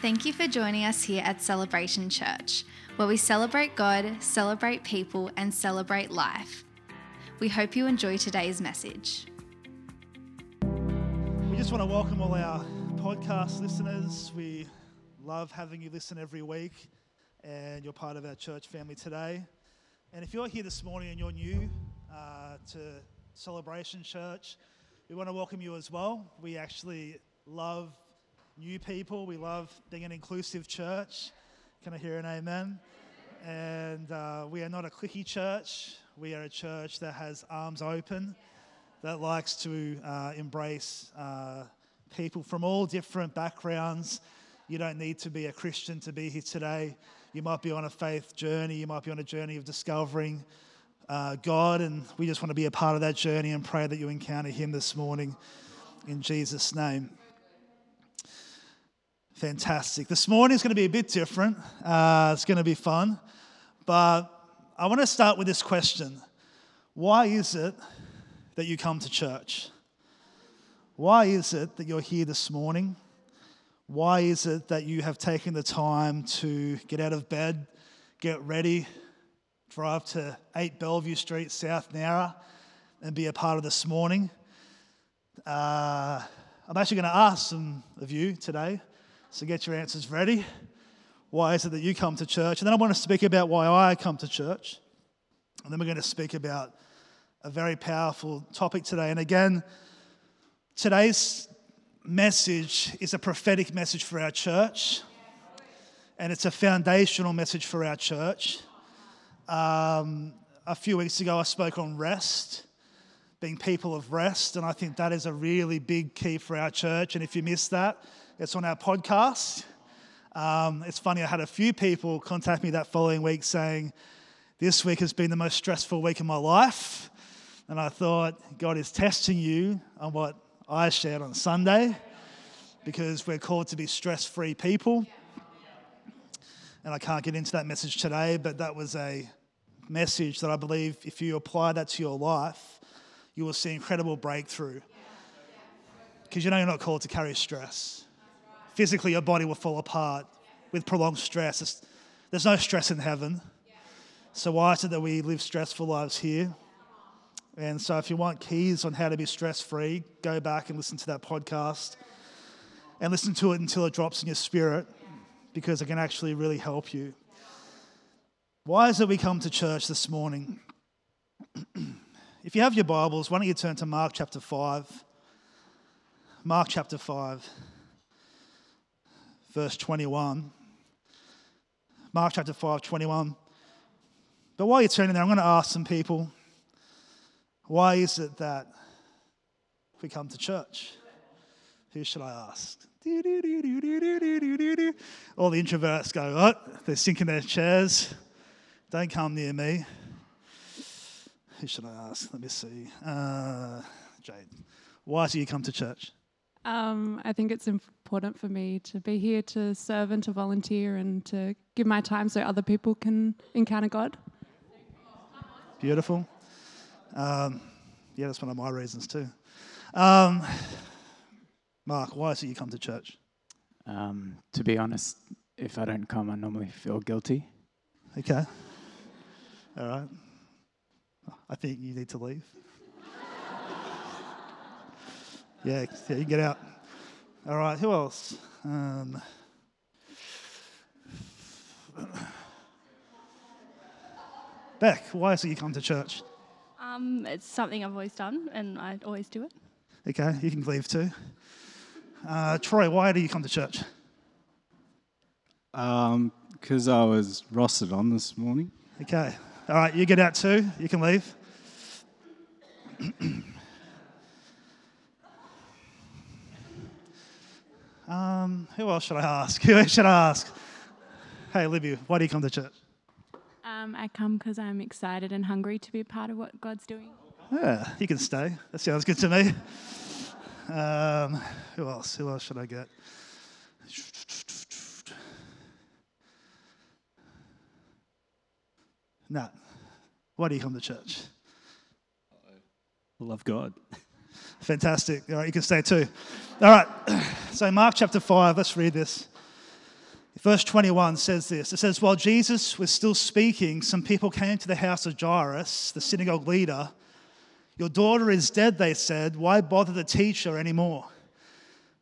Thank you for joining us here at Celebration Church, where we celebrate God, celebrate people, and celebrate life. We hope you enjoy today's message. We just want to welcome all our podcast listeners. We love having you listen every week, and you're part of our church family today. And if you're here this morning and you're new uh, to Celebration Church, we want to welcome you as well. We actually love new people. We love being an inclusive church. Can I hear an amen? And uh, we are not a cliquey church. We are a church that has arms open, that likes to uh, embrace uh, people from all different backgrounds. You don't need to be a Christian to be here today. You might be on a faith journey, you might be on a journey of discovering uh, God, and we just want to be a part of that journey and pray that you encounter Him this morning in Jesus' name. Fantastic. This morning is going to be a bit different. Uh, it's going to be fun. But I want to start with this question Why is it that you come to church? Why is it that you're here this morning? Why is it that you have taken the time to get out of bed, get ready, drive to 8 Bellevue Street, South Nowra, and be a part of this morning? Uh, I'm actually going to ask some of you today so get your answers ready. Why is it that you come to church? And then I want to speak about why I come to church. And then we're going to speak about a very powerful topic today. And again, today's message is a prophetic message for our church, and it's a foundational message for our church. Um, a few weeks ago, I spoke on rest, being people of rest, and I think that is a really big key for our church. And if you missed that, it's on our podcast. Um, it's funny, I had a few people contact me that following week saying, This week has been the most stressful week of my life. And I thought, God is testing you on what I shared on Sunday because we're called to be stress free people. And I can't get into that message today, but that was a message that I believe if you apply that to your life, you will see incredible breakthrough. Because you know you're not called to carry stress physically your body will fall apart with prolonged stress. there's no stress in heaven. So, why is it that we live stressful lives here? And so, if you want keys on how to be stress free, go back and listen to that podcast and listen to it until it drops in your spirit because it can actually really help you. Why is it we come to church this morning? if you have your Bibles, why don't you turn to Mark chapter 5? Mark chapter 5 verse 21. Mark chapter 5, 21. But while you're turning there, I'm going to ask some people why is it that we come to church? Who should I ask? All the introverts go, what? They're sinking their chairs. Don't come near me. Who should I ask? Let me see. Uh, Jade, why do you come to church? Um, I think it's important for me to be here to serve and to volunteer and to give my time so other people can encounter God. Beautiful. Um, yeah, that's one of my reasons too. Um, Mark, why is it you come to church? Um, to be honest, if I don't come, I normally feel guilty. Okay. All right. I think you need to leave. Yeah, yeah, you get out. All right, who else? Um, Beck, why is it you come to church? Um, it's something I've always done, and I always do it. Okay, you can leave too. Uh, Troy, why do you come to church? Because um, I was rostered on this morning. Okay, all right, you get out too. You can leave. Um, who else should I ask? Who else should I ask? Hey, Libby, why do you come to church? Um, I come because I'm excited and hungry to be a part of what God's doing. Yeah, you can stay. That sounds good to me. Um, who else? Who else should I get? Nat, why do you come to church? I love God. Fantastic. All right, you can stay too. All right, so Mark chapter 5, let's read this. Verse 21 says this It says, While Jesus was still speaking, some people came to the house of Jairus, the synagogue leader. Your daughter is dead, they said. Why bother the teacher anymore?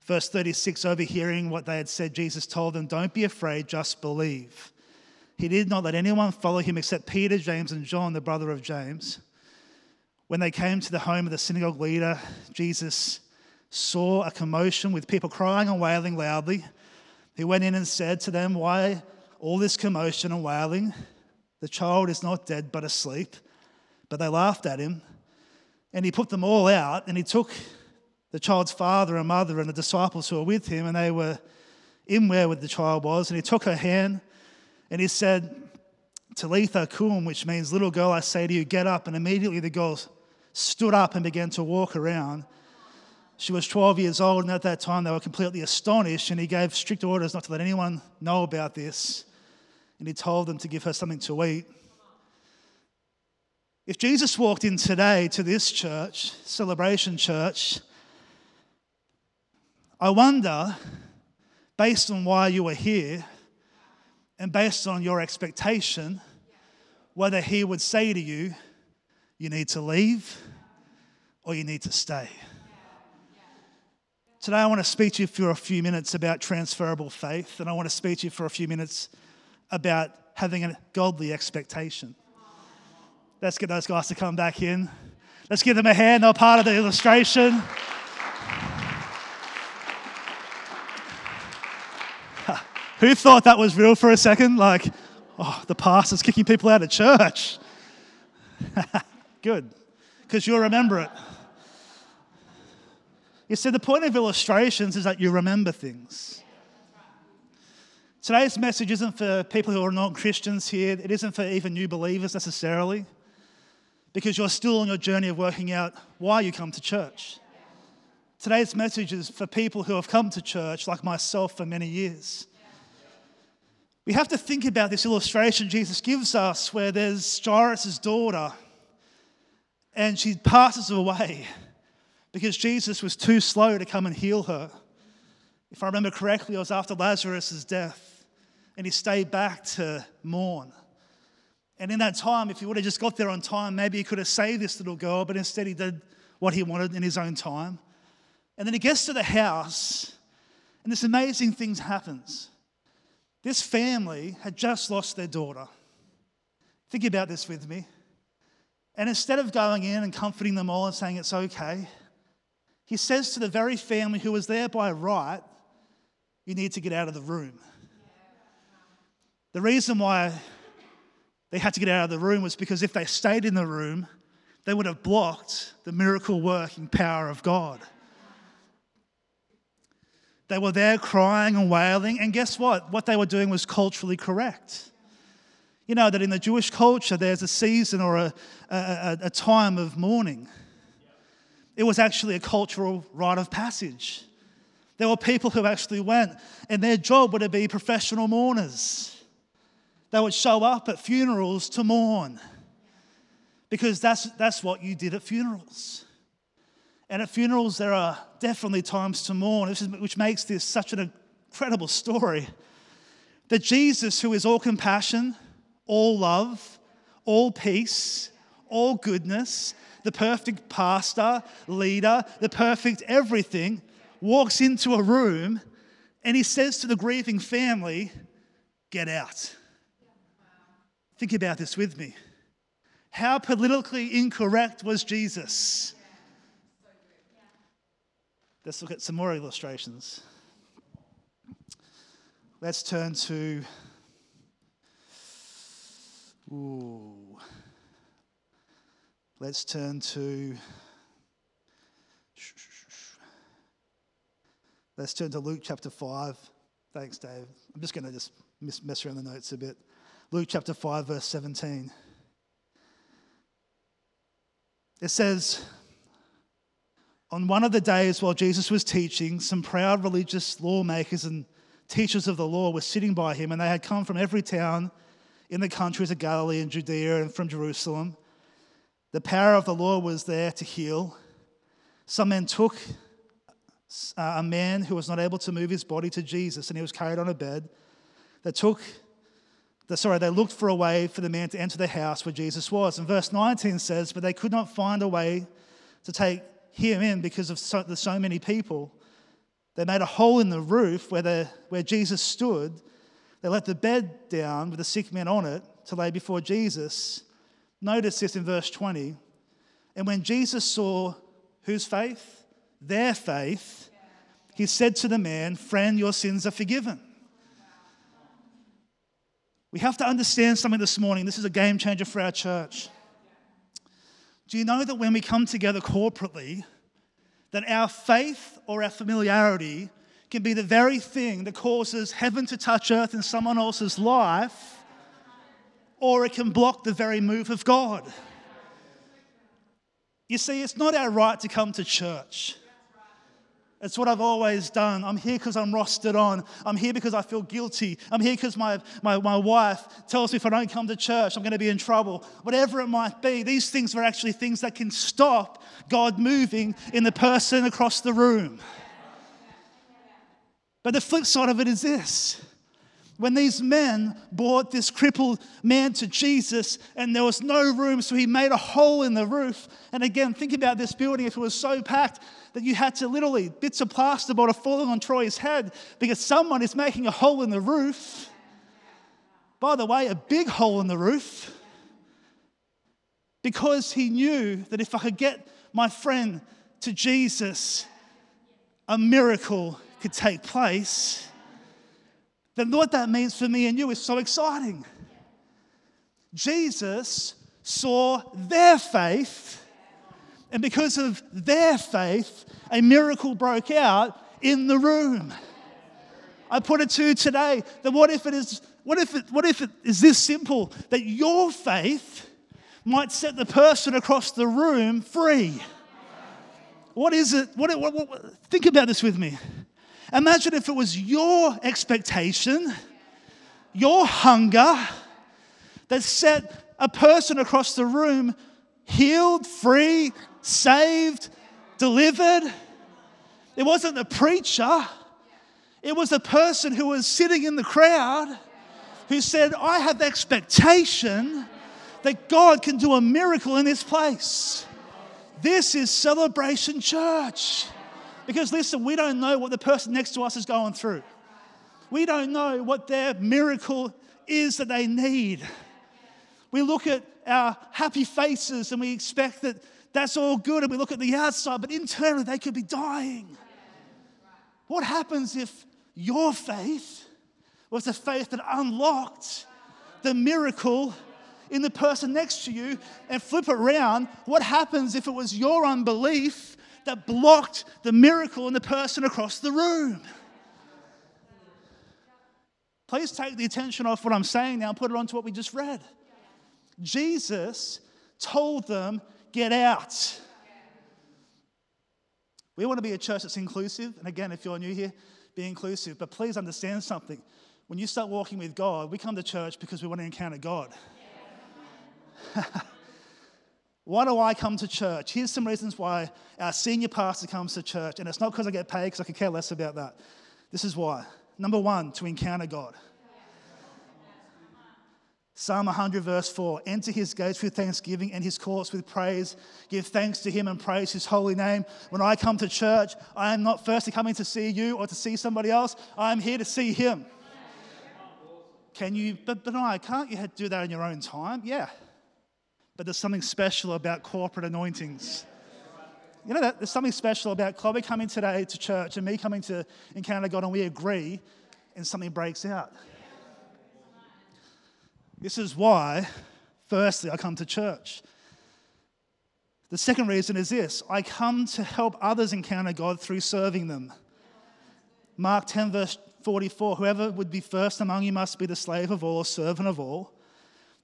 Verse 36, overhearing what they had said, Jesus told them, Don't be afraid, just believe. He did not let anyone follow him except Peter, James, and John, the brother of James. When they came to the home of the synagogue leader, Jesus saw a commotion with people crying and wailing loudly. He went in and said to them, Why all this commotion and wailing? The child is not dead, but asleep. But they laughed at him. And he put them all out, and he took the child's father and mother and the disciples who were with him, and they were in where the child was. And he took her hand, and he said, Talitha kum, which means little girl, I say to you, get up. And immediately the girl stood up and began to walk around. She was 12 years old, and at that time they were completely astonished. And he gave strict orders not to let anyone know about this. And he told them to give her something to eat. If Jesus walked in today to this church, Celebration Church, I wonder, based on why you are here and based on your expectation, whether he would say to you, you need to leave or you need to stay. Today, I want to speak to you for a few minutes about transferable faith, and I want to speak to you for a few minutes about having a godly expectation. Let's get those guys to come back in. Let's give them a hand. They're part of the illustration. Who thought that was real for a second? Like, oh, the pastor's kicking people out of church. Good, because you'll remember it. You see, the point of illustrations is that you remember things. Today's message isn't for people who are not Christians here, it isn't for even new believers necessarily, because you're still on your journey of working out why you come to church. Today's message is for people who have come to church, like myself, for many years. We have to think about this illustration Jesus gives us where there's Jairus' daughter and she passes away because Jesus was too slow to come and heal her. If I remember correctly, it was after Lazarus' death and he stayed back to mourn. And in that time, if he would have just got there on time, maybe he could have saved this little girl, but instead he did what he wanted in his own time. And then he gets to the house, and this amazing thing happens. This family had just lost their daughter. Think about this with me. And instead of going in and comforting them all and saying it's okay, he says to the very family who was there by right, You need to get out of the room. The reason why they had to get out of the room was because if they stayed in the room, they would have blocked the miracle working power of God. They were there crying and wailing, and guess what? What they were doing was culturally correct. You know that in the Jewish culture, there's a season or a, a, a time of mourning. It was actually a cultural rite of passage. There were people who actually went, and their job would be professional mourners. They would show up at funerals to mourn because that's, that's what you did at funerals. And at funerals, there are definitely times to mourn, which makes this such an incredible story. That Jesus, who is all compassion, all love, all peace, all goodness, the perfect pastor, leader, the perfect everything, walks into a room and he says to the grieving family, Get out. Think about this with me. How politically incorrect was Jesus? Let's look at some more illustrations. Let's turn to. Ooh. Let's turn to. Let's turn to Luke chapter 5. Thanks, Dave. I'm just going to just mess around the notes a bit. Luke chapter 5, verse 17. It says, on one of the days while Jesus was teaching, some proud religious lawmakers and teachers of the law were sitting by him, and they had come from every town in the countries of Galilee and Judea and from Jerusalem. The power of the law was there to heal. Some men took uh, a man who was not able to move his body to Jesus, and he was carried on a bed. They took, the, sorry, they looked for a way for the man to enter the house where Jesus was. And verse 19 says, But they could not find a way to take him in because of so, the so many people. They made a hole in the roof where, the, where Jesus stood. They let the bed down with the sick man on it to lay before Jesus. Notice this in verse 20. And when Jesus saw whose faith? Their faith, he said to the man, Friend, your sins are forgiven. We have to understand something this morning. This is a game changer for our church. Do you know that when we come together corporately, that our faith or our familiarity can be the very thing that causes heaven to touch earth in someone else's life, or it can block the very move of God? You see, it's not our right to come to church. It's what I've always done. I'm here because I'm rostered on. I'm here because I feel guilty. I'm here because my, my, my wife tells me if I don't come to church, I'm going to be in trouble. Whatever it might be, these things are actually things that can stop God moving in the person across the room. But the flip side of it is this when these men brought this crippled man to Jesus and there was no room, so he made a hole in the roof. And again, think about this building if it was so packed that you had to literally, bits of plasterboard are falling on Troy's head because someone is making a hole in the roof. By the way, a big hole in the roof. Because he knew that if I could get my friend to Jesus, a miracle could take place then what that means for me and you is so exciting. Jesus saw their faith, and because of their faith, a miracle broke out in the room. I put it to you today that what if it is what if it, what if it is this simple that your faith might set the person across the room free? What is it? What, what, what, think about this with me. Imagine if it was your expectation, your hunger that set a person across the room healed, free, saved, delivered. It wasn't a preacher, it was a person who was sitting in the crowd who said, I have expectation that God can do a miracle in this place. This is Celebration Church. Because listen, we don't know what the person next to us is going through. We don't know what their miracle is that they need. We look at our happy faces and we expect that that's all good, and we look at the outside, but internally they could be dying. What happens if your faith was the faith that unlocked the miracle in the person next to you? And flip it around, what happens if it was your unbelief that blocked the miracle in the person across the room. Please take the attention off what I'm saying now and put it onto what we just read. Jesus told them, Get out. We want to be a church that's inclusive. And again, if you're new here, be inclusive. But please understand something. When you start walking with God, we come to church because we want to encounter God. Why do I come to church? Here's some reasons why our senior pastor comes to church. And it's not because I get paid, because I could care less about that. This is why. Number one, to encounter God. Psalm 100, verse 4 Enter his gates with thanksgiving and his courts with praise. Give thanks to him and praise his holy name. When I come to church, I am not firstly coming to see you or to see somebody else, I am here to see him. Can you, but, no, can't you do that in your own time? Yeah but there's something special about corporate anointings. You know that there's something special about Chloe coming today to church and me coming to encounter God, and we agree, and something breaks out. This is why, firstly, I come to church. The second reason is this I come to help others encounter God through serving them. Mark 10, verse 44 Whoever would be first among you must be the slave of all, servant of all.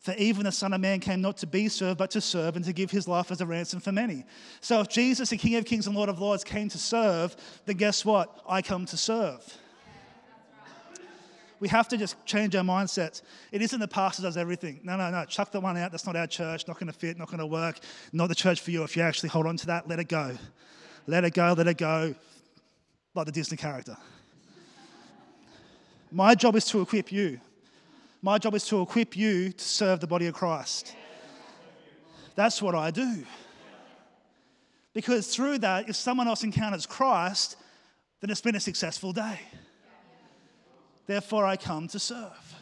For even the Son of Man came not to be served, but to serve and to give his life as a ransom for many. So if Jesus, the King of Kings and Lord of Lords, came to serve, then guess what? I come to serve. We have to just change our mindsets. It isn't the pastor does everything. No, no, no. Chuck the one out. That's not our church. Not going to fit. Not going to work. Not the church for you. If you actually hold on to that, let it go. Let it go. Let it go. Like the Disney character. My job is to equip you. My job is to equip you to serve the body of Christ. That's what I do. Because through that, if someone else encounters Christ, then it's been a successful day. Therefore, I come to serve.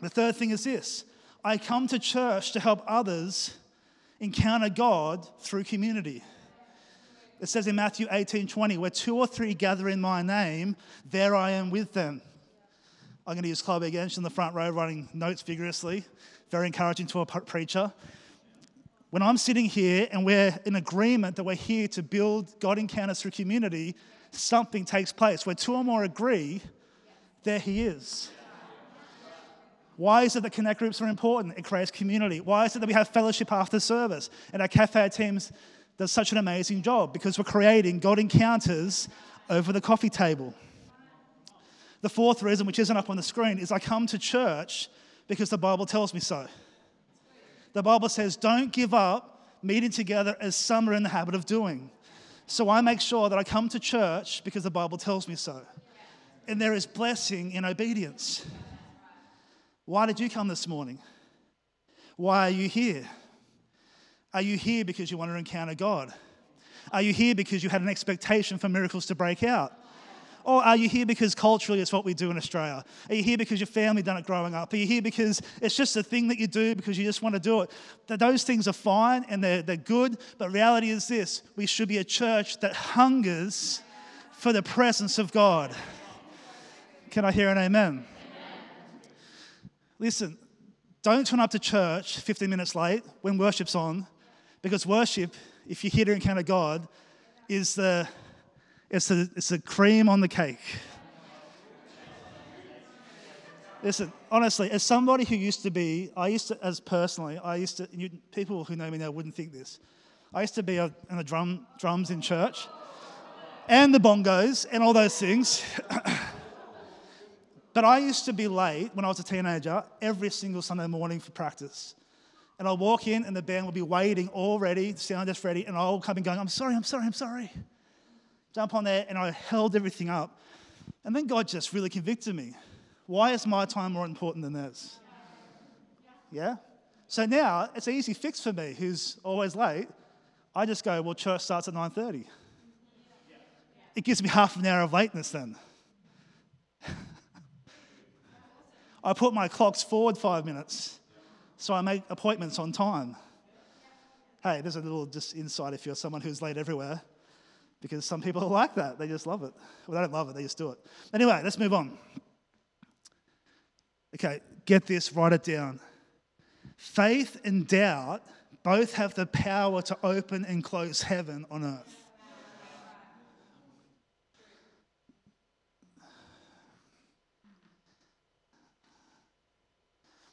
The third thing is this I come to church to help others encounter God through community. It says in Matthew 18 20, where two or three gather in my name, there I am with them. I'm going to use Chloe again. She's in the front row writing notes vigorously. Very encouraging to a preacher. When I'm sitting here and we're in agreement that we're here to build God encounters through community, something takes place. Where two or more agree, there He is. Why is it that connect groups are important? It creates community. Why is it that we have fellowship after service? And our cafe teams does such an amazing job because we're creating God encounters over the coffee table. The fourth reason, which isn't up on the screen, is I come to church because the Bible tells me so. The Bible says, don't give up meeting together as some are in the habit of doing. So I make sure that I come to church because the Bible tells me so. And there is blessing in obedience. Why did you come this morning? Why are you here? Are you here because you want to encounter God? Are you here because you had an expectation for miracles to break out? Or are you here because culturally it's what we do in Australia? Are you here because your family done it growing up? Are you here because it's just a thing that you do because you just want to do it? Those things are fine and they're, they're good, but reality is this we should be a church that hungers for the presence of God. Can I hear an amen? Listen, don't turn up to church 15 minutes late when worship's on, because worship, if you're here to encounter God, is the, it's the, it's the cream on the cake. Listen, honestly, as somebody who used to be, I used to, as personally, I used to, you, people who know me now wouldn't think this. I used to be in the drum, drums in church and the bongos and all those things. But I used to be late when I was a teenager every single Sunday morning for practice. And I'll walk in and the band will be waiting all ready, sound just ready, and I'll come and going, I'm sorry, I'm sorry, I'm sorry. Jump on there and I held everything up. And then God just really convicted me. Why is my time more important than theirs? Yeah? So now it's an easy fix for me who's always late. I just go, well, church starts at 9.30. It gives me half an hour of lateness then. I put my clocks forward five minutes so I make appointments on time. Hey, there's a little just insight if you're someone who's late everywhere, because some people are like that. They just love it. Well, they don't love it, they just do it. Anyway, let's move on. Okay, get this, write it down. Faith and doubt both have the power to open and close heaven on earth.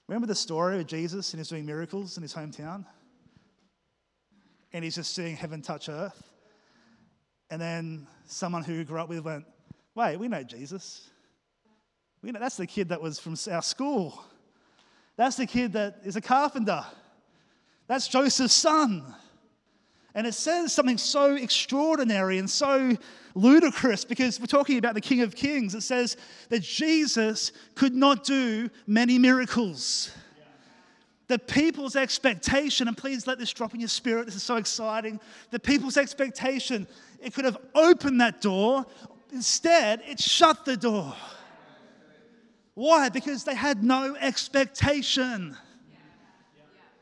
Remember the story of Jesus and he's doing miracles in his hometown? And he's just seeing heaven touch earth. And then someone who grew up with went, Wait, we know Jesus. We know that's the kid that was from our school. That's the kid that is a carpenter. That's Joseph's son. And it says something so extraordinary and so ludicrous because we're talking about the King of Kings. It says that Jesus could not do many miracles. The people's expectation, and please let this drop in your spirit, this is so exciting. The people's expectation, it could have opened that door. Instead, it shut the door. Why? Because they had no expectation.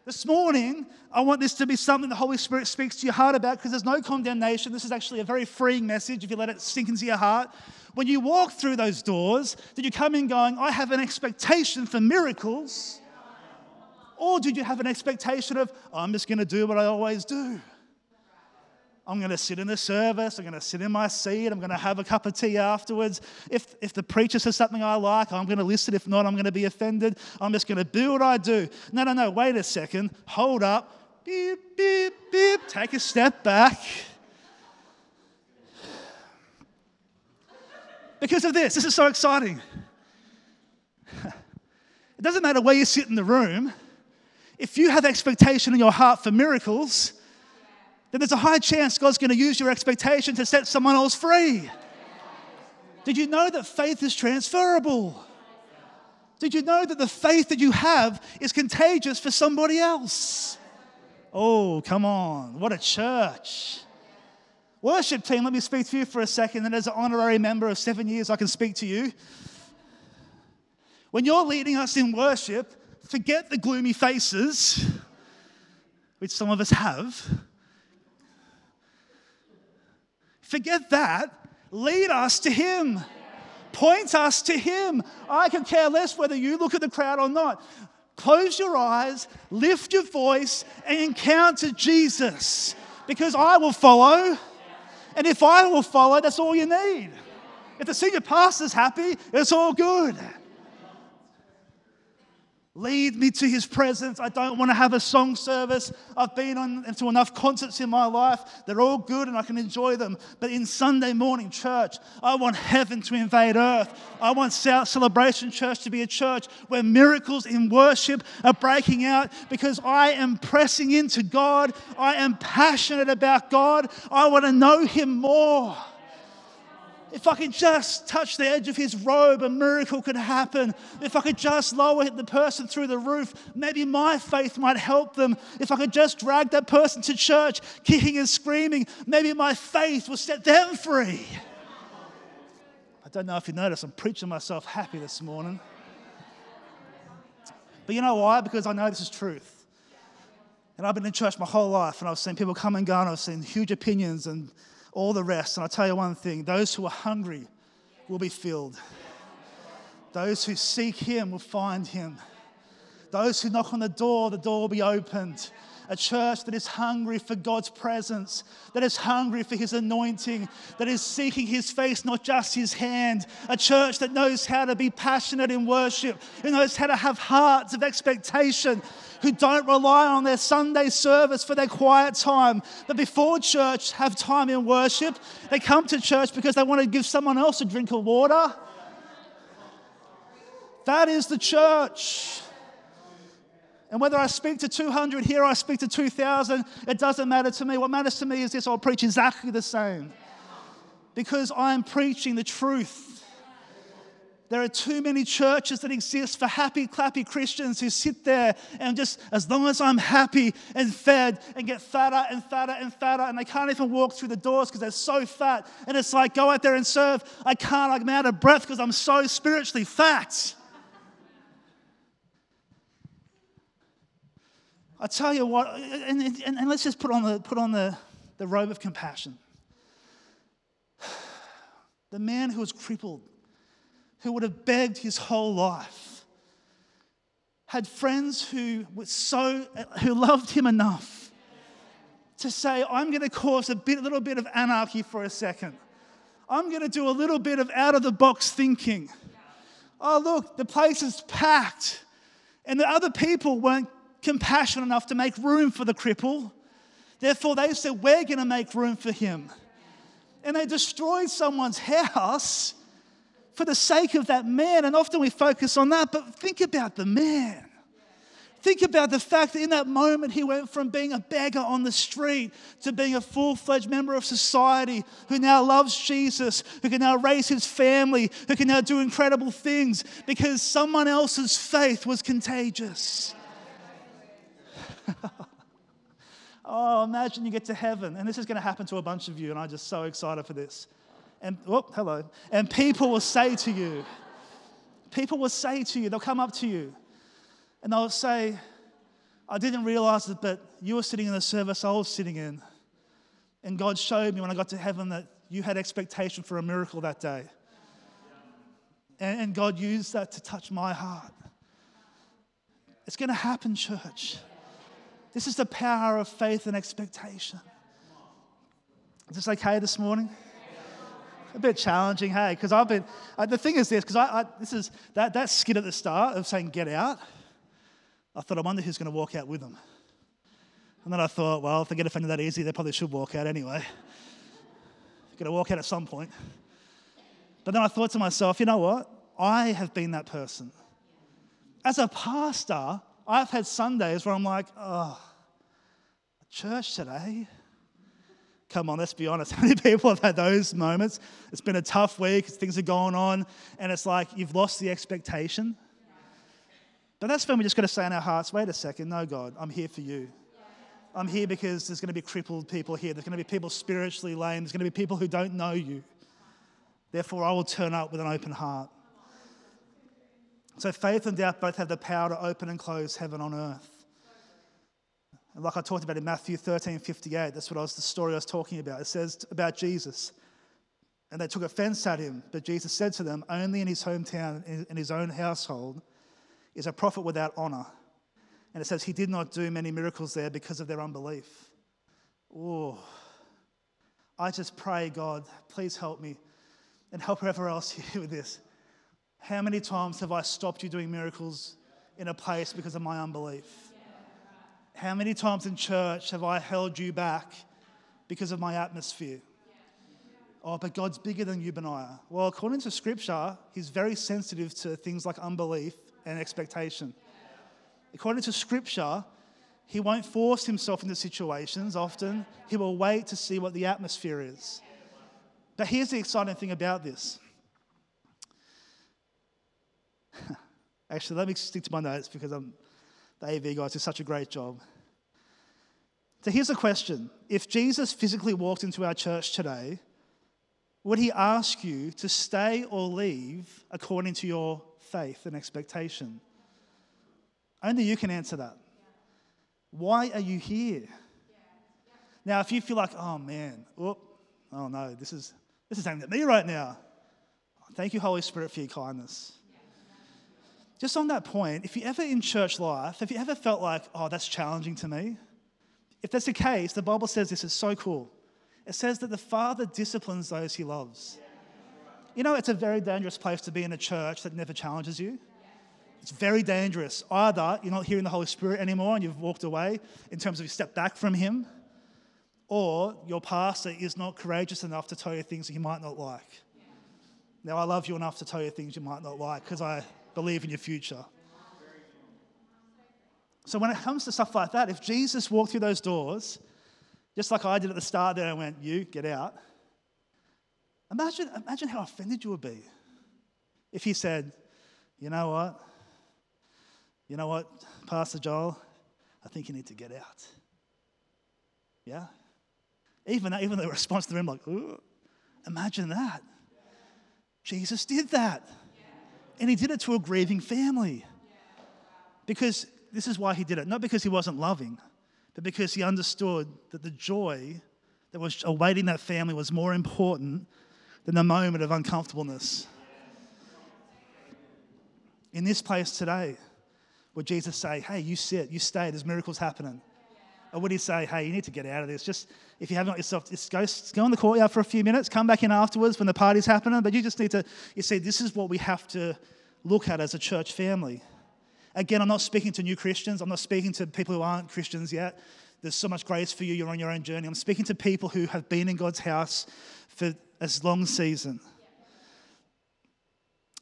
This morning, I want this to be something the Holy Spirit speaks to your heart about because there's no condemnation. This is actually a very freeing message if you let it sink into your heart. When you walk through those doors, did you come in going, I have an expectation for miracles? Or did you have an expectation of, I'm just going to do what I always do? I'm going to sit in the service. I'm going to sit in my seat. I'm going to have a cup of tea afterwards. If, if the preacher says something I like, I'm going to listen. If not, I'm going to be offended. I'm just going to do what I do. No, no, no. Wait a second. Hold up. Beep, beep, beep. Take a step back. Because of this, this is so exciting. It doesn't matter where you sit in the room. If you have expectation in your heart for miracles, then there's a high chance God's going to use your expectation to set someone else free. Did you know that faith is transferable? Did you know that the faith that you have is contagious for somebody else? Oh, come on. What a church. Worship team, let me speak to you for a second. And as an honorary member of seven years, I can speak to you. When you're leading us in worship, forget the gloomy faces, which some of us have. Forget that. Lead us to Him. Point us to Him. I can care less whether you look at the crowd or not. Close your eyes, lift your voice, and encounter Jesus because I will follow. And if I will follow, that's all you need. If the senior pastor's happy, it's all good. Lead me to his presence. I don't want to have a song service. I've been on to enough concerts in my life. They're all good and I can enjoy them. But in Sunday morning church, I want heaven to invade earth. I want South Celebration Church to be a church where miracles in worship are breaking out because I am pressing into God. I am passionate about God. I want to know him more. If I could just touch the edge of his robe, a miracle could happen. If I could just lower the person through the roof, maybe my faith might help them. If I could just drag that person to church, kicking and screaming, maybe my faith will set them free. I don't know if you notice, I'm preaching myself happy this morning. But you know why? Because I know this is truth. And I've been in church my whole life, and I've seen people come and go, and I've seen huge opinions and all the rest. And I'll tell you one thing those who are hungry will be filled, those who seek Him will find Him. Those who knock on the door, the door will be opened. A church that is hungry for God's presence, that is hungry for His anointing, that is seeking His face, not just His hand. A church that knows how to be passionate in worship, who knows how to have hearts of expectation, who don't rely on their Sunday service for their quiet time, but before church have time in worship. They come to church because they want to give someone else a drink of water. That is the church. And whether I speak to 200 here or I speak to 2,000, it doesn't matter to me. What matters to me is this I'll preach exactly the same. Because I'm preaching the truth. There are too many churches that exist for happy, clappy Christians who sit there and just, as long as I'm happy and fed, and get fatter and fatter and fatter, and they can't even walk through the doors because they're so fat. And it's like, go out there and serve. I can't, I'm out of breath because I'm so spiritually fat. I tell you what, and, and, and, let's just put on, the, put on the, the robe of compassion. The man who was crippled, who would have begged his whole life, had friends who were so who loved him enough to say, I'm to cause a bit, little bit of anarchy for a second. I'm to do a little bit of out of the box thinking. Oh, look, the place is packed. And the other people weren't compassionate enough to make room for the cripple. Therefore, they said, We're going to make room for him. And they destroyed someone's house for the sake of that man. And often we focus on that, but think about the man. Think about the fact that in that moment he went from being a beggar on the street to being a full fledged member of society who now loves Jesus, who can now raise his family, who can now do incredible things because someone else's faith was contagious. oh, imagine you get to heaven, and this is going to happen to a bunch of you, and I'm just so excited for this. And, oh, hello. And people will say to you, people will say to you, they'll come up to you, and they'll say, I didn't realize it, but you were sitting in the service I was sitting in. And God showed me when I got to heaven that you had expectation for a miracle that day. And, God used that to touch my heart. It's going to happen, church. This is the power of faith and expectation. Is this okay this morning? A bit challenging, hey, because I've been, uh, the thing is this, because I, I, this is, that, that skit at the start of saying get out, I thought, I wonder who's going to walk out with them. And then I thought, well, if they get offended that easy, they probably should walk out anyway. They're going to walk out at some point. But then I thought to myself, you know what? I have been that person. As a pastor, I've had Sundays where I'm like, oh, church today? Come on, let's be honest. How many people have had those moments? It's been a tough week, things are going on, and it's like you've lost the expectation. But that's when we just got to say in our hearts, wait a second, no, God, I'm here for you. I'm here because there's going to be crippled people here. There's going to be people spiritually lame. There's going to be people who don't know you. Therefore, I will turn up with an open heart. So, faith and doubt both have the power to open and close heaven on earth. And like I talked about in Matthew 13 58, that's what I was, the story I was talking about. It says about Jesus. And they took offense at him. But Jesus said to them, Only in his hometown, in his own household, is a prophet without honor. And it says he did not do many miracles there because of their unbelief. Oh, I just pray, God, please help me and help whoever else here with this. How many times have I stopped you doing miracles in a place because of my unbelief? How many times in church have I held you back because of my atmosphere? Oh, but God's bigger than you, Benaiah. Well, according to scripture, he's very sensitive to things like unbelief and expectation. According to scripture, he won't force himself into situations often. He will wait to see what the atmosphere is. But here's the exciting thing about this. Actually, let me stick to my notes because I'm, the AV guys do such a great job. So here's a question If Jesus physically walked into our church today, would he ask you to stay or leave according to your faith and expectation? Only you can answer that. Why are you here? Now, if you feel like, oh man, oh, oh no, this is this is aimed at me right now. Thank you, Holy Spirit, for your kindness. Just on that point, if you ever in church life, have you ever felt like, oh, that's challenging to me? If that's the case, the Bible says this is so cool. It says that the Father disciplines those he loves. You know, it's a very dangerous place to be in a church that never challenges you. It's very dangerous. Either you're not hearing the Holy Spirit anymore and you've walked away in terms of you step back from Him, or your pastor is not courageous enough to tell you things that you might not like. Now, I love you enough to tell you things you might not like because I believe in your future. So, when it comes to stuff like that, if Jesus walked through those doors, just like I did at the start there, and went, You, get out. Imagine, imagine how offended you would be if he said, You know what? You know what, Pastor Joel? I think you need to get out. Yeah? Even, even the response to them, like, Ooh, imagine that. Jesus did that. And he did it to a grieving family. Because this is why he did it. Not because he wasn't loving, but because he understood that the joy that was awaiting that family was more important than the moment of uncomfortableness. In this place today, would Jesus say, Hey, you sit, you stay, there's miracles happening? Or would he say, Hey, you need to get out of this? Just if you haven't got yourself, just go, go in the courtyard for a few minutes, come back in afterwards when the party's happening. But you just need to, you see, this is what we have to look at as a church family. Again, I'm not speaking to new Christians, I'm not speaking to people who aren't Christians yet. There's so much grace for you, you're on your own journey. I'm speaking to people who have been in God's house for a long season.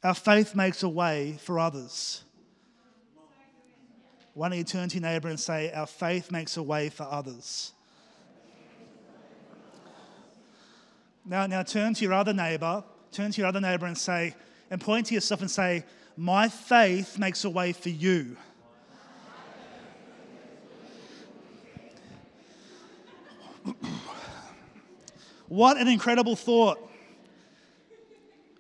Our faith makes a way for others. Why don't you turn to your neighbor and say, Our faith makes a way for others? Now, now turn to your other neighbor, turn to your other neighbor and say, and point to yourself and say, My faith makes a way for you. what an incredible thought.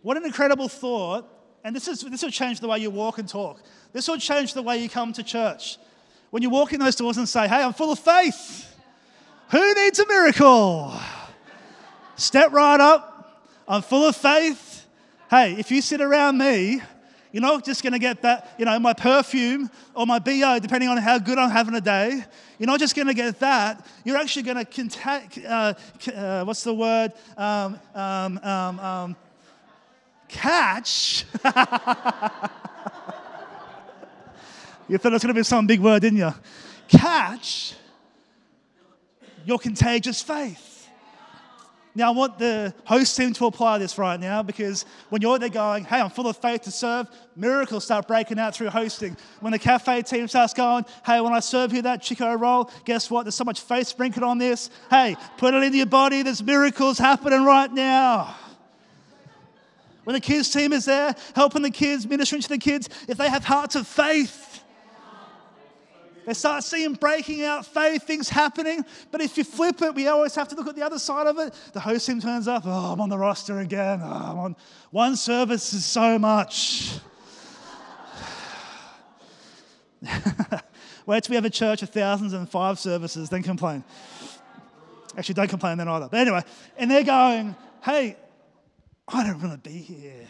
What an incredible thought. And this, is, this will change the way you walk and talk. This will change the way you come to church. When you walk in those doors and say, Hey, I'm full of faith. Who needs a miracle? Step right up. I'm full of faith. Hey, if you sit around me, you're not just going to get that, you know, my perfume or my BO, depending on how good I'm having a day. You're not just going to get that. You're actually going to contact, uh, uh, what's the word? Um, um, um, um catch. You thought it was going to be some big word, didn't you? Catch your contagious faith. Now, I want the host team to apply this right now because when you're there going, hey, I'm full of faith to serve, miracles start breaking out through hosting. When the cafe team starts going, hey, when I serve you that Chiko roll, guess what? There's so much faith sprinkled on this. Hey, put it in your body. There's miracles happening right now. When the kids team is there, helping the kids, ministering to the kids, if they have hearts of faith, they start seeing breaking out faith, things happening. But if you flip it, we always have to look at the other side of it. The host team turns up, oh, I'm on the roster again. Oh, I'm on one service is so much. Wait till we have a church of thousands and five services, then complain. Actually, don't complain then either. But anyway, and they're going, hey, I don't want to be here.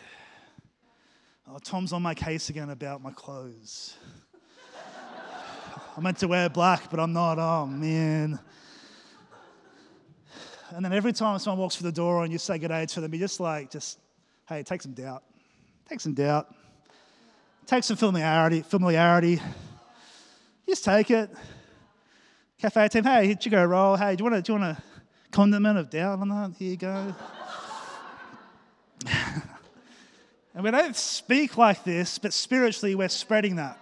Oh, Tom's on my case again about my clothes. I meant to wear black, but I'm not. Oh, man. And then every time someone walks through the door and you say good day to them, you just like, just, hey, take some doubt. Take some doubt. Take some familiarity. Familiarity. Just take it. Cafe team, hey, hit Chiko roll. Hey, do you want do you want a condiment of doubt on that? Here you go. and we don't speak like this, but spiritually we're spreading that.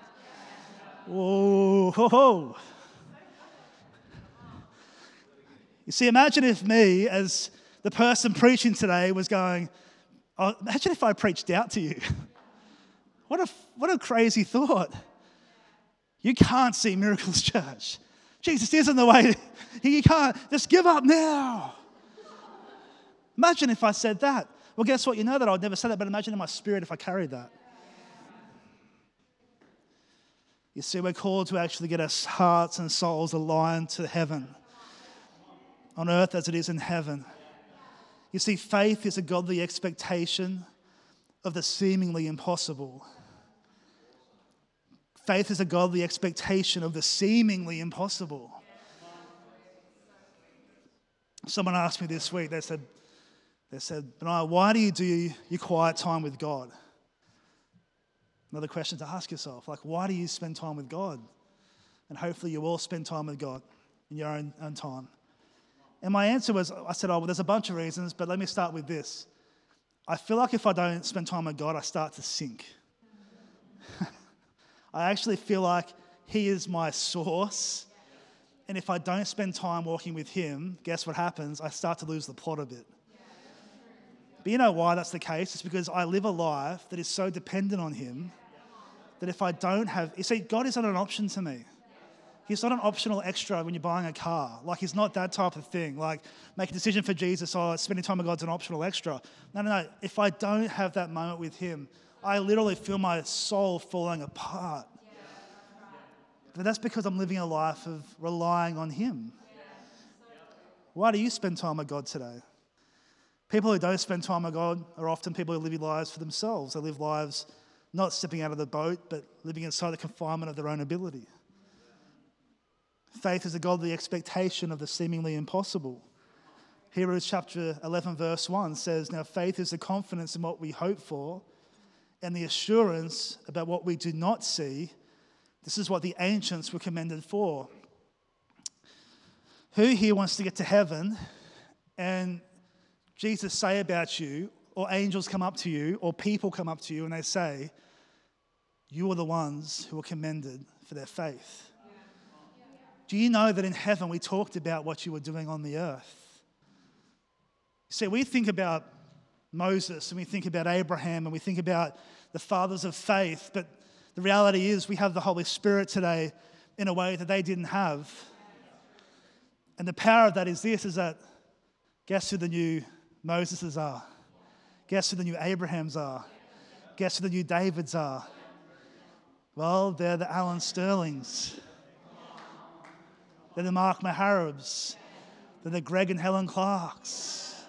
Whoa, ho, ho. You see, imagine if me, as the person preaching today, was going, oh, imagine if I preached out to you. What a, what a crazy thought. You can't see miracles, church. Jesus isn't the way. You can't. Just give up now. Imagine if I said that. Well, guess what? You know that I would never say that, but imagine in my spirit if I carried that. You see, we're called to actually get our hearts and souls aligned to heaven, on earth as it is in heaven. You see, faith is a godly expectation of the seemingly impossible. Faith is a godly expectation of the seemingly impossible. Someone asked me this week, they said, they said, Benaiah, why do you do your quiet time with God? Another question to ask yourself like, why do you spend time with God? And hopefully you will spend time with God in your own, own time. And my answer was, I said, oh, well, there's a bunch of reasons, but let me start with this. I feel like if I don't spend time with God, I start to sink. I actually feel like He is my source. And if I don't spend time walking with Him, guess what happens? I start to lose the plot a bit. But you know why that's the case? It's because I live a life that is so dependent on Him that if I don't have, you see, God is not an option to me. He's not an optional extra when you're buying a car. Like, he's not that type of thing. Like, make a decision for Jesus or spending time with God's an optional extra. No, no, no. If I don't have that moment with Him, I literally feel my soul falling apart. But that's because I'm living a life of relying on Him. Why do you spend time with God today? People who don't spend time with God are often people who live lives for themselves. They live lives not stepping out of the boat, but living inside the confinement of their own ability. Faith is a godly expectation of the seemingly impossible. Hebrews chapter 11, verse 1 says, Now faith is the confidence in what we hope for and the assurance about what we do not see. This is what the ancients were commended for. Who here wants to get to heaven and Jesus say about you, or angels come up to you, or people come up to you and they say, You are the ones who are commended for their faith. Do you know that in heaven we talked about what you were doing on the earth? See, we think about Moses and we think about Abraham and we think about the fathers of faith, but the reality is we have the Holy Spirit today in a way that they didn't have. And the power of that is this is that guess who the new Moseses are? Guess who the new Abrahams are? Guess who the new Davids are? Well, they're the Alan Sterlings. They're the Mark Maharabs. They're the Greg and Helen Clarks.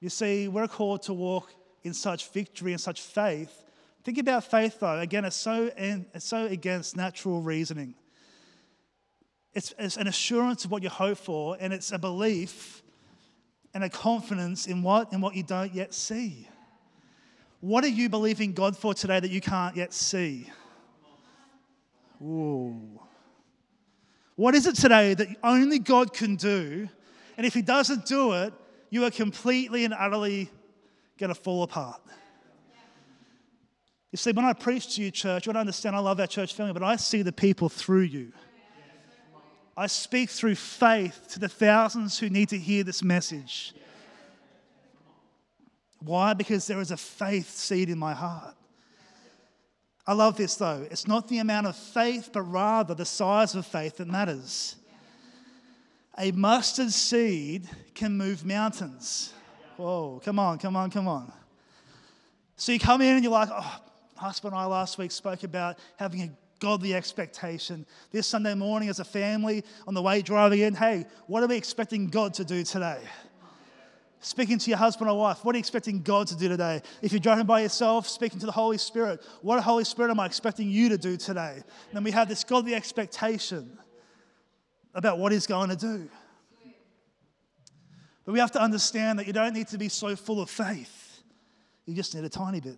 You see, we're called to walk in such victory and such faith. Think about faith, though. Again, it's so, it's so against natural reasoning. It's, it's an assurance of what you hope for, and it's a belief and a confidence in what? In what you don't yet see. What are you believing God for today that you can't yet see? Ooh. What is it today that only God can do And if He doesn't do it, you are completely and utterly going to fall apart. You see, when I preach to you, church, you don't understand I love our church family, but I see the people through you. I speak through faith to the thousands who need to hear this message. Why? Because there is a faith seed in my heart. I love this though. It's not the amount of faith, but rather the size of faith that matters. A mustard seed can move mountains. Whoa, come on, come on, come on. So you come in and you're like, oh, husband and I last week spoke about having a godly expectation. This Sunday morning, as a family, on the way driving in, hey, what are we expecting God to do today? Speaking to your husband or wife, what are you expecting God to do today? If you're driving by yourself, speaking to the Holy Spirit, what Holy Spirit am I expecting you to do today? And then we have this godly expectation about what He's going to do. But we have to understand that you don't need to be so full of faith, you just need a tiny bit.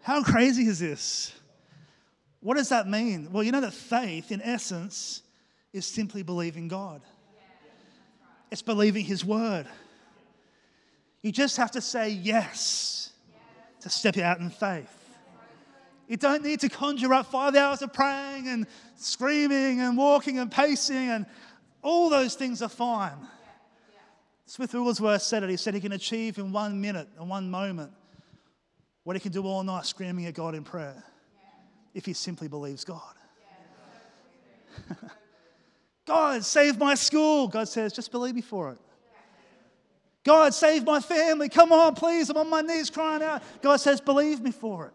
How crazy is this? What does that mean? Well, you know that faith, in essence, is simply believing God, it's believing His word. You just have to say yes to step out in faith. You don't need to conjure up five hours of praying and screaming and walking and pacing, and all those things are fine. Smith Wigglesworth said it. He said he can achieve in one minute, and one moment, what he can do all night screaming at God in prayer if he simply believes God. God, save my school. God says, just believe me for it. God, save my family. Come on, please. I'm on my knees crying out. God says, believe me for it.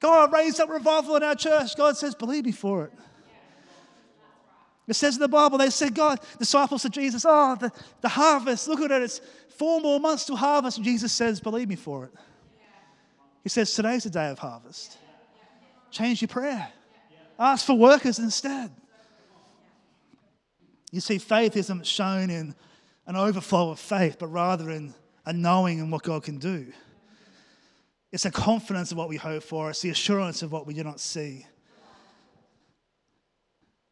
God, raise up revival in our church. God says, believe me for it. It says in the Bible, they said, God, disciples of Jesus, oh, the, the harvest, look at it, it's four more months to harvest. And Jesus says, believe me for it. He says, today's the day of harvest. Change your prayer. Ask for workers instead. You see, faith isn't shown in an overflow of faith, but rather in a knowing in what God can do. It's a confidence of what we hope for, it's the assurance of what we do not see.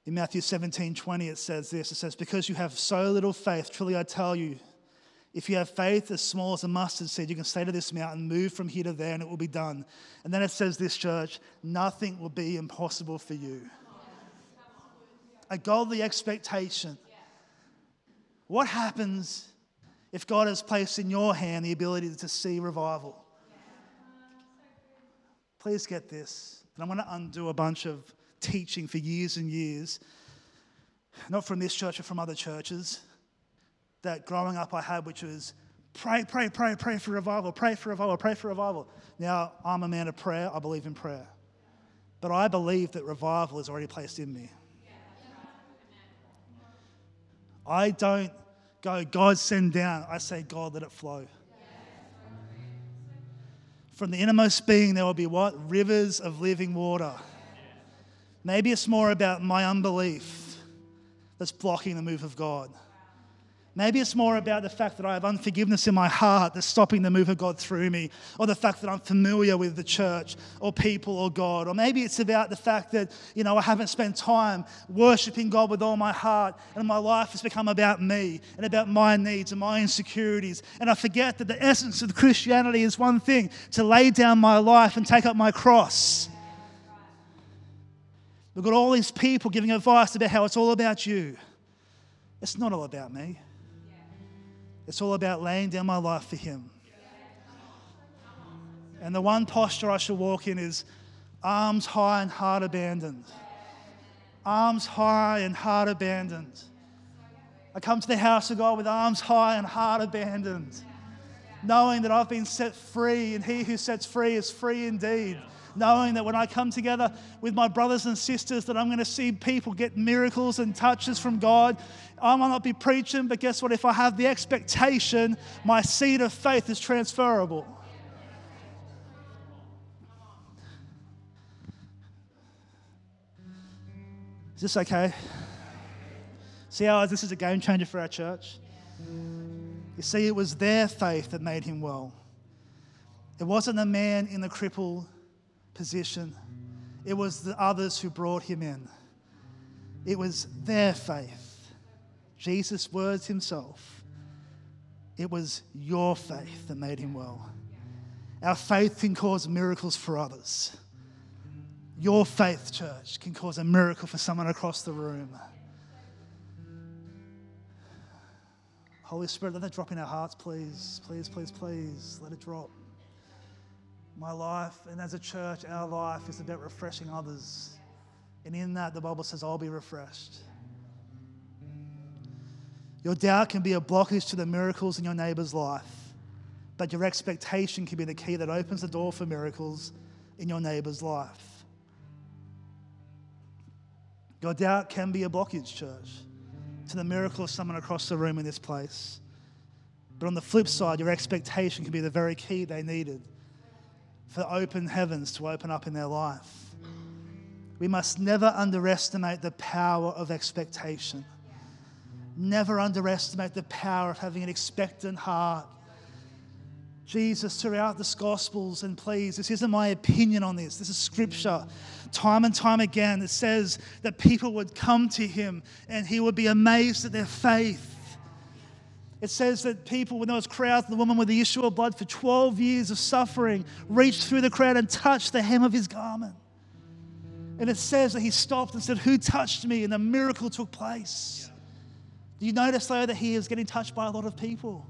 In Matthew 17 20, it says this it says, Because you have so little faith, truly I tell you, if you have faith as small as a mustard seed, you can say to this mountain, Move from here to there, and it will be done. And then it says this, church, nothing will be impossible for you. A godly expectation what happens if God has placed in your hand the ability to see revival? Please get this. And I'm going to undo a bunch of teaching for years and years, not from this church, but from other churches, that growing up I had, which was pray, pray, pray, pray for revival, pray for revival, pray for revival. Now, I'm a man of prayer, I believe in prayer. But I believe that revival is already placed in me. I don't go, God, send down. I say, God, let it flow. From the innermost being, there will be what? Rivers of living water. Maybe it's more about my unbelief that's blocking the move of God. Maybe it's more about the fact that I have unforgiveness in my heart that's stopping the move of God through me, or the fact that I'm familiar with the church or people or God. Or maybe it's about the fact that, you know, I haven't spent time worshiping God with all my heart and my life has become about me and about my needs and my insecurities. And I forget that the essence of Christianity is one thing to lay down my life and take up my cross. We've got all these people giving advice about how it's all about you. It's not all about me. It's all about laying down my life for Him. And the one posture I should walk in is arms high and heart abandoned. Arms high and heart abandoned. I come to the house of God with arms high and heart abandoned, knowing that I've been set free, and He who sets free is free indeed knowing that when I come together with my brothers and sisters that I'm going to see people get miracles and touches from God. I might not be preaching, but guess what? If I have the expectation, my seed of faith is transferable. Is this okay? See how this is a game changer for our church? You see, it was their faith that made him well. It wasn't the man in the cripple position. It was the others who brought him in. It was their faith Jesus' words himself, it was your faith that made him well. Our faith can cause miracles for others. Your faith, church, can cause a miracle for someone across the room. Holy Spirit, let it drop in our hearts, please. Please, please, please. Let it drop. My life, and as a church, our life is about refreshing others. And in that, the Bible says, I'll be refreshed. Your doubt can be a blockage to the miracles in your neighbor's life, but your expectation can be the key that opens the door for miracles in your neighbor's life. Your doubt can be a blockage, church, to the miracle of someone across the room in this place. But on the flip side, your expectation can be the very key they needed for open heavens to open up in their life. We must never underestimate the power of expectation. Never underestimate the power of having an expectant heart. Jesus, throughout the Gospels, and please, this isn't my opinion on this, this is scripture. Time and time again, it says that people would come to him and he would be amazed at their faith. It says that people, when there was crowds, the woman with the issue of blood for 12 years of suffering reached through the crowd and touched the hem of his garment. And it says that he stopped and said, Who touched me? And a miracle took place. Do you notice, though, that he is getting touched by a lot of people?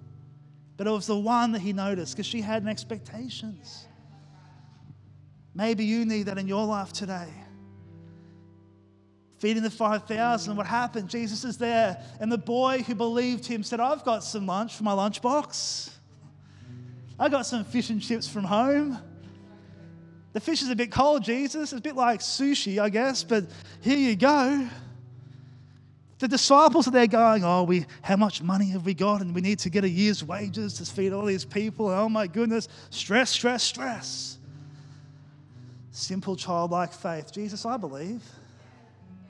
But it was the one that he noticed because she had expectations. Maybe you need that in your life today. Feeding the 5,000, what happened? Jesus is there, and the boy who believed him said, I've got some lunch for my lunchbox. I got some fish and chips from home. The fish is a bit cold, Jesus. It's a bit like sushi, I guess, but here you go. The disciples are there going, Oh, we how much money have we got? And we need to get a year's wages to feed all these people. Oh my goodness, stress, stress, stress. Simple childlike faith. Jesus, I believe.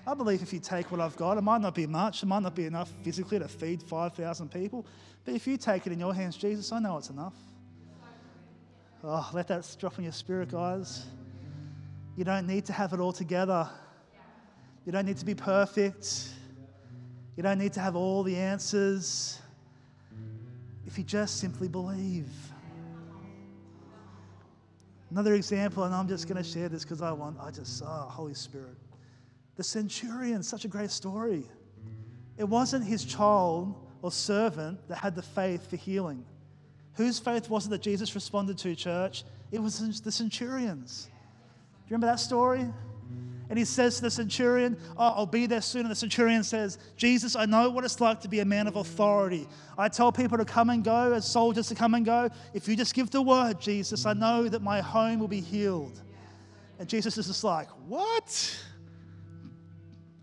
I believe if you take what I've got, it might not be much, it might not be enough physically to feed 5,000 people, but if you take it in your hands, Jesus, I know it's enough. Oh, let that drop in your spirit, guys. You don't need to have it all together. You don't need to be perfect. You don't need to have all the answers. If you just simply believe. Another example, and I'm just going to share this because I want, I just, oh, Holy Spirit. The centurion, such a great story. It wasn't his child or servant that had the faith for healing. Whose faith was it that Jesus responded to, church? It was the centurions. Do you remember that story? And he says to the centurion, Oh, I'll be there soon. And the centurion says, Jesus, I know what it's like to be a man of authority. I tell people to come and go, as soldiers to come and go. If you just give the word, Jesus, I know that my home will be healed. And Jesus is just like, What?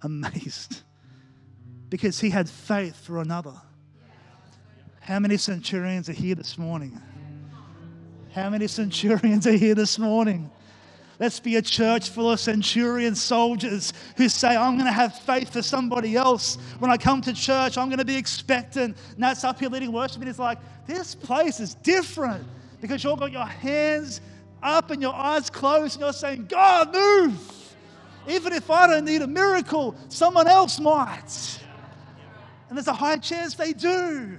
Amazed. Because he had faith for another. How many centurions are here this morning? How many centurions are here this morning? Let's be a church full of centurion soldiers who say, I'm going to have faith for somebody else. When I come to church, I'm going to be expectant. Nat's up here leading worship, and he's like, This place is different because you've got your hands up and your eyes closed, and you're saying, God, move. Even if I don't need a miracle, someone else might. And there's a high chance they do.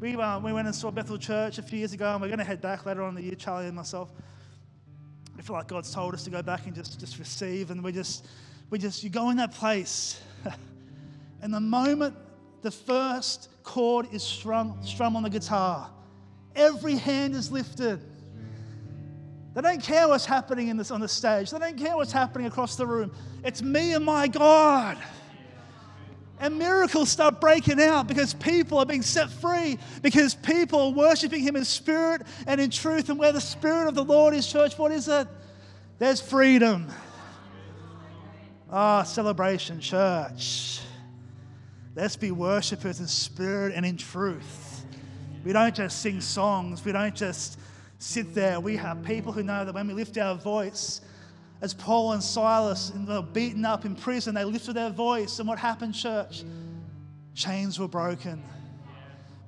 We, uh, we went and saw Bethel Church a few years ago, and we're going to head back later on in the year, Charlie and myself. I feel like God's told us to go back and just, just receive, and we just, we just, you go in that place, and the moment the first chord is strung, strummed on the guitar, every hand is lifted. They don't care what's happening in this, on the stage. They don't care what's happening across the room. It's me and my God. And miracles start breaking out because people are being set free, because people are worshiping Him in spirit and in truth. And where the Spirit of the Lord is, church, what is it? There's freedom. Ah, oh, celebration, church. Let's be worshipers in spirit and in truth. We don't just sing songs, we don't just sit there. We have people who know that when we lift our voice, as Paul and Silas, were beaten up in prison, they lifted their voice. And what happened, church? Chains were broken,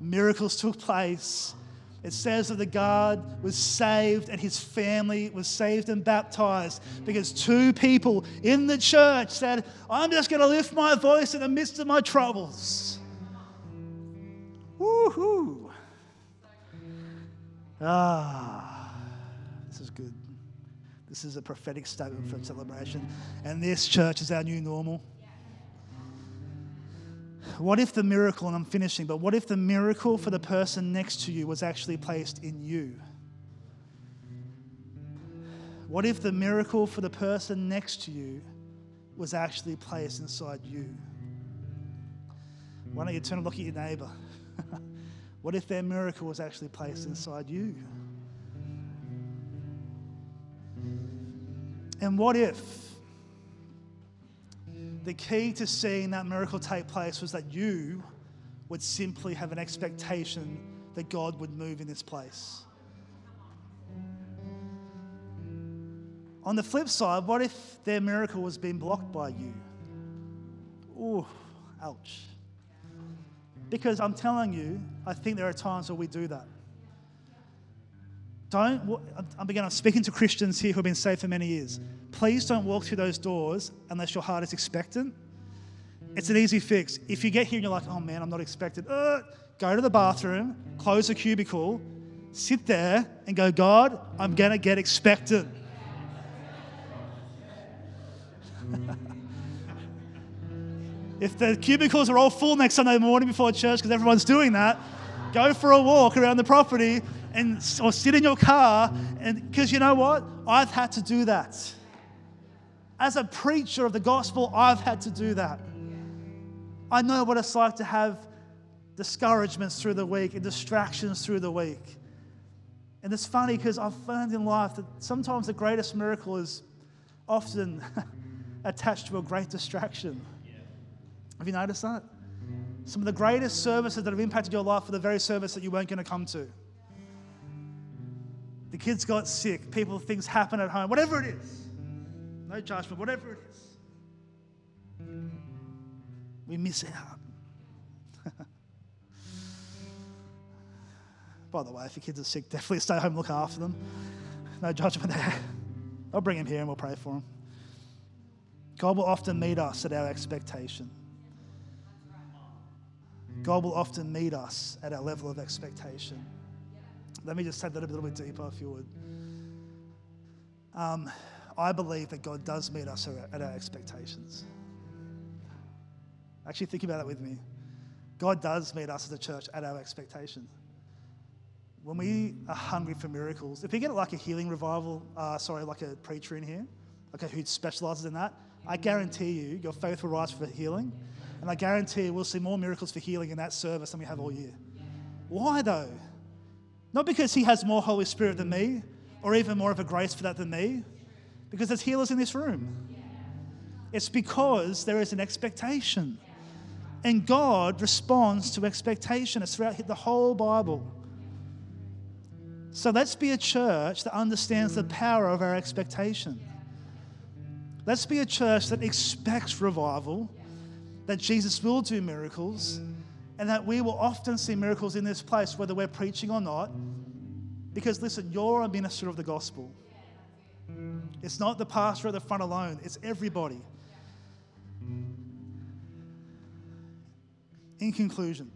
miracles took place. It says that the guard was saved and his family was saved and baptized because two people in the church said, I'm just going to lift my voice in the midst of my troubles. Woohoo! Ah, this is good. This is a prophetic statement for celebration. And this church is our new normal. What if the miracle, and I'm finishing, but what if the miracle for the person next to you was actually placed in you? What if the miracle for the person next to you was actually placed inside you? Why don't you turn and look at your neighbor? What if their miracle was actually placed inside you? And what if the key to seeing that miracle take place was that you would simply have an expectation that God would move in this place? On the flip side, what if their miracle was being blocked by you? Ooh, ouch. Because I'm telling you, I think there are times where we do that. Don't, I'm again, I'm speaking to Christians here who have been saved for many years. Please don't walk through those doors unless your heart is expectant. It's an easy fix. If you get here and you're like, oh man, I'm not expected, uh, go to the bathroom, close the cubicle, sit there and go, God, I'm going to get expectant. if the cubicles are all full next Sunday morning before church because everyone's doing that, go for a walk around the property and or sit in your car and because you know what? I've had to do that. As a preacher of the gospel, I've had to do that. I know what it's like to have discouragements through the week and distractions through the week. And it's funny because I've found in life that sometimes the greatest miracle is often attached to a great distraction. Have you noticed that? Some of the greatest services that have impacted your life are the very service that you weren't going to come to. The kids got sick, people, things happen at home, whatever it is. No judgment, whatever it is. We miss out. By the way, if your kids are sick, definitely stay home, and look after them. No judgment there. I'll bring him here and we'll pray for him. God will often meet us at our expectation. God will often meet us at our level of expectation. Let me just take that a little bit deeper, if you would. Um, I believe that God does meet us at our expectations. Actually, think about that with me. God does meet us as a church at our expectation. When we are hungry for miracles, if we get like a healing revival, uh, sorry, like a preacher in here, okay, who specializes in that, I guarantee you, your faith will rise for healing. And I guarantee we'll see more miracles for healing in that service than we have all year. Why though? Not because he has more Holy Spirit than me, or even more of a grace for that than me, because there's healers in this room. It's because there is an expectation. And God responds to expectation. It's throughout the whole Bible. So let's be a church that understands the power of our expectation. Let's be a church that expects revival that Jesus will do miracles and that we will often see miracles in this place, whether we're preaching or not. Because listen, you're a minister of the gospel. It's not the pastor at the front alone, it's everybody. In conclusion,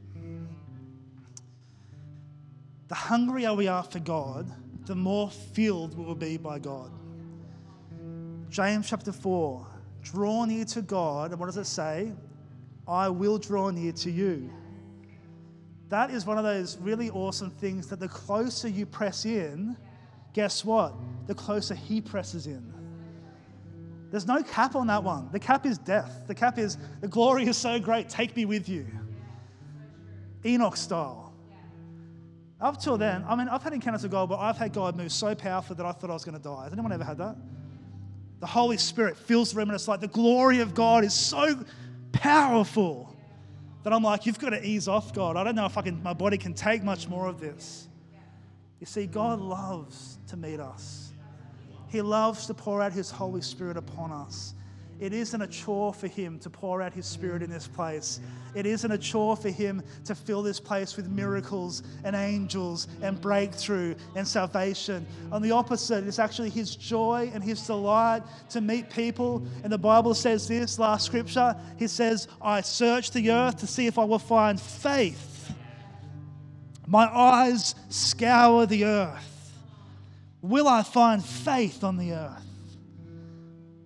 the hungrier we are for God, the more filled we will be by God. James chapter 4 draw near to God, and what does it say? I will draw near to you. That is one of those really awesome things that the closer you press in, guess what? The closer He presses in. There's no cap on that one. The cap is death. The cap is the glory is so great, take me with you. Enoch style. Up till then, I mean, I've had encounters with God, but I've had God move so powerfully that I thought I was going to die. Has anyone ever had that? The Holy Spirit fills the room, and it's like the glory of God is so powerful that I'm like, you've got to ease off, God. I don't know if I can, my body can take much more of this. You see, God loves to meet us. He loves to pour out His Holy Spirit upon us. It isn't a chore for Him to pour out His Spirit in this place. It isn't a chore for Him to fill this place with miracles and angels and breakthrough and salvation. On the opposite, it's actually His joy and His delight to meet people. And the Bible says this last scripture He says, I search the earth to see if I will find faith. My eyes scour the earth. Will I find faith on the earth?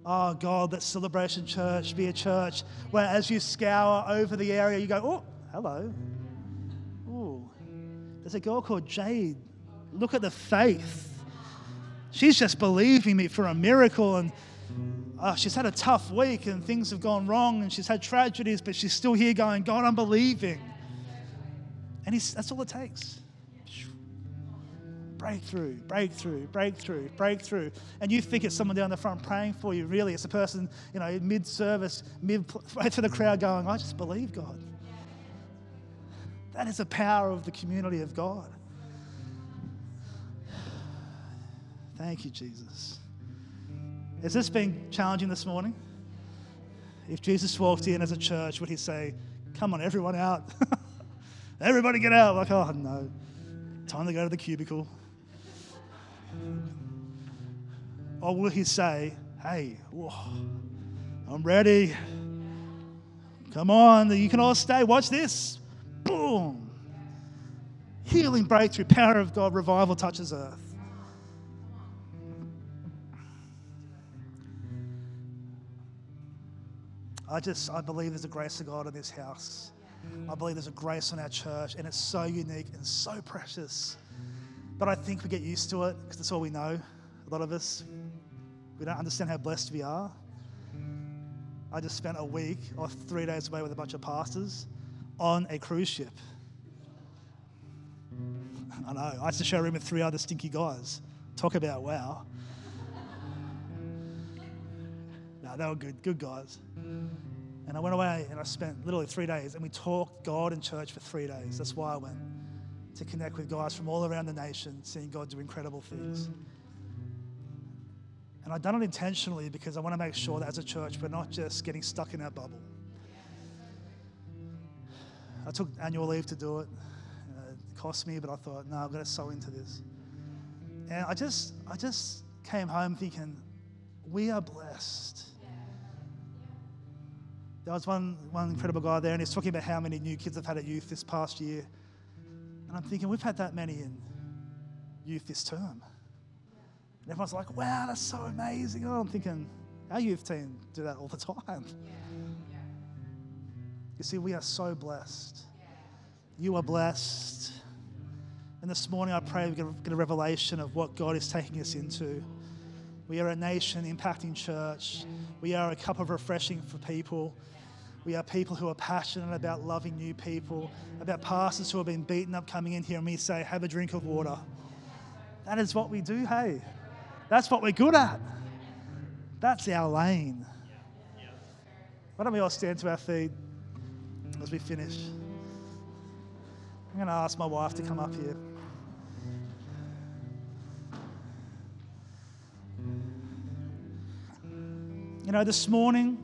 Oh God, let Celebration Church be a church where as you scour over the area, you go, oh, hello. Ooh, there's a girl called Jade. Look at the faith. She's just believing me for a miracle and oh, she's had a tough week and things have gone wrong and she's had tragedies, but she's still here going, God, I'm believing. And that's all it takes breakthrough, breakthrough, breakthrough, breakthrough. And you think it's someone down the front praying for you. Really, it's a person, you know, mid service, mid right to the crowd going, I just believe God. That is the power of the community of God. Thank you, Jesus. Has this been challenging this morning? If Jesus walked in as a church, would he say, Come on, everyone out? Everybody get out. Like, oh no. Time to go to the cubicle. Or will he say, Hey, whoa, I'm ready. Come on, you can all stay. Watch this. Boom. Healing breakthrough, power of God, revival touches earth. I just, I believe there's a grace of God in this house. I believe there's a grace on our church, and it's so unique and so precious. But I think we get used to it because that's all we know. A lot of us, we don't understand how blessed we are. I just spent a week or three days away with a bunch of pastors on a cruise ship. I know. I used to share a room with three other stinky guys. Talk about wow. no, they were good, good guys. And I went away and I spent literally three days and we talked God in church for three days. That's why I went to connect with guys from all around the nation, seeing God do incredible things. And I've done it intentionally because I want to make sure that as a church, we're not just getting stuck in our bubble. I took annual leave to do it. Uh, it cost me, but I thought, no, I've got to sow into this. And I just, I just came home thinking, we are blessed. There was one, one incredible guy there, and he's talking about how many new kids have had at youth this past year. And I'm thinking, we've had that many in youth this term. And everyone's like, wow, that's so amazing. I'm thinking, our youth team do that all the time. You see, we are so blessed. You are blessed. And this morning, I pray we get a revelation of what God is taking us into. We are a nation impacting church. We are a cup of refreshing for people. We are people who are passionate about loving new people, about pastors who have been beaten up coming in here and we say, have a drink of water. That is what we do, hey. That's what we're good at. That's our lane. Why don't we all stand to our feet as we finish? I'm going to ask my wife to come up here. You know, this morning,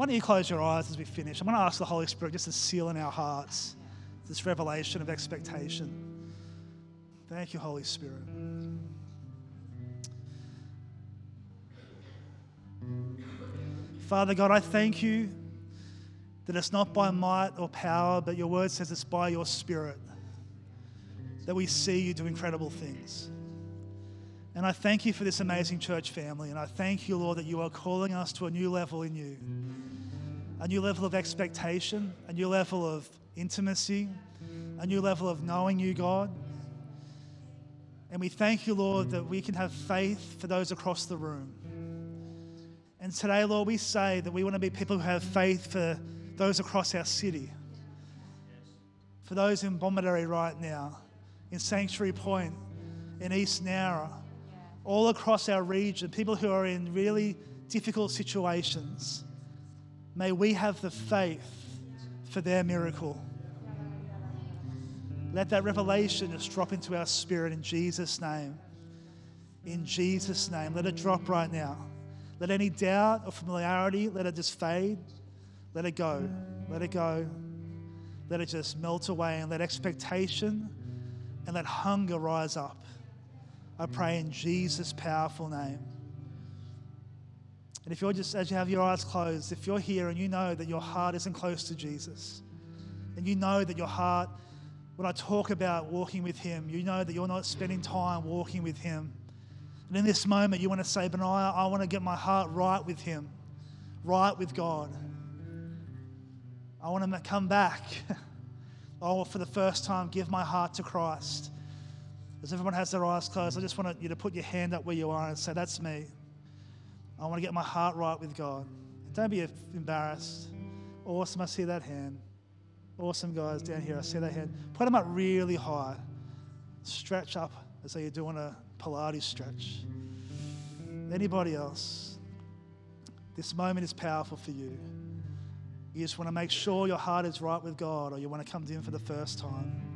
why don't you close your eyes as we finish? I'm going to ask the Holy Spirit just to seal in our hearts this revelation of expectation. Thank you, Holy Spirit. Father God, I thank you that it's not by might or power, but your word says it's by your Spirit that we see you do incredible things. And I thank you for this amazing church family. And I thank you, Lord, that you are calling us to a new level in you a new level of expectation, a new level of intimacy, a new level of knowing you, God. And we thank you, Lord, that we can have faith for those across the room. And today, Lord, we say that we want to be people who have faith for those across our city, for those in Bomaderry right now, in Sanctuary Point, in East Nowra, all across our region, people who are in really difficult situations. May we have the faith for their miracle. Let that revelation just drop into our spirit in Jesus' name. In Jesus' name. Let it drop right now. Let any doubt or familiarity, let it just fade. Let it go. Let it go. Let it just melt away and let expectation and let hunger rise up. I pray in Jesus' powerful name. And if you're just, as you have your eyes closed, if you're here and you know that your heart isn't close to Jesus, and you know that your heart, when I talk about walking with Him, you know that you're not spending time walking with Him. And in this moment, you want to say, Benaiah, I want to get my heart right with Him, right with God. I want to come back. I for the first time, give my heart to Christ. As everyone has their eyes closed, I just want you to put your hand up where you are and say, That's me. I want to get my heart right with God. Don't be embarrassed. Awesome, I see that hand. Awesome, guys, down here, I see that hand. Put them up really high. Stretch up as though you're doing a Pilates stretch. Anybody else? This moment is powerful for you. You just want to make sure your heart is right with God, or you want to come to Him for the first time.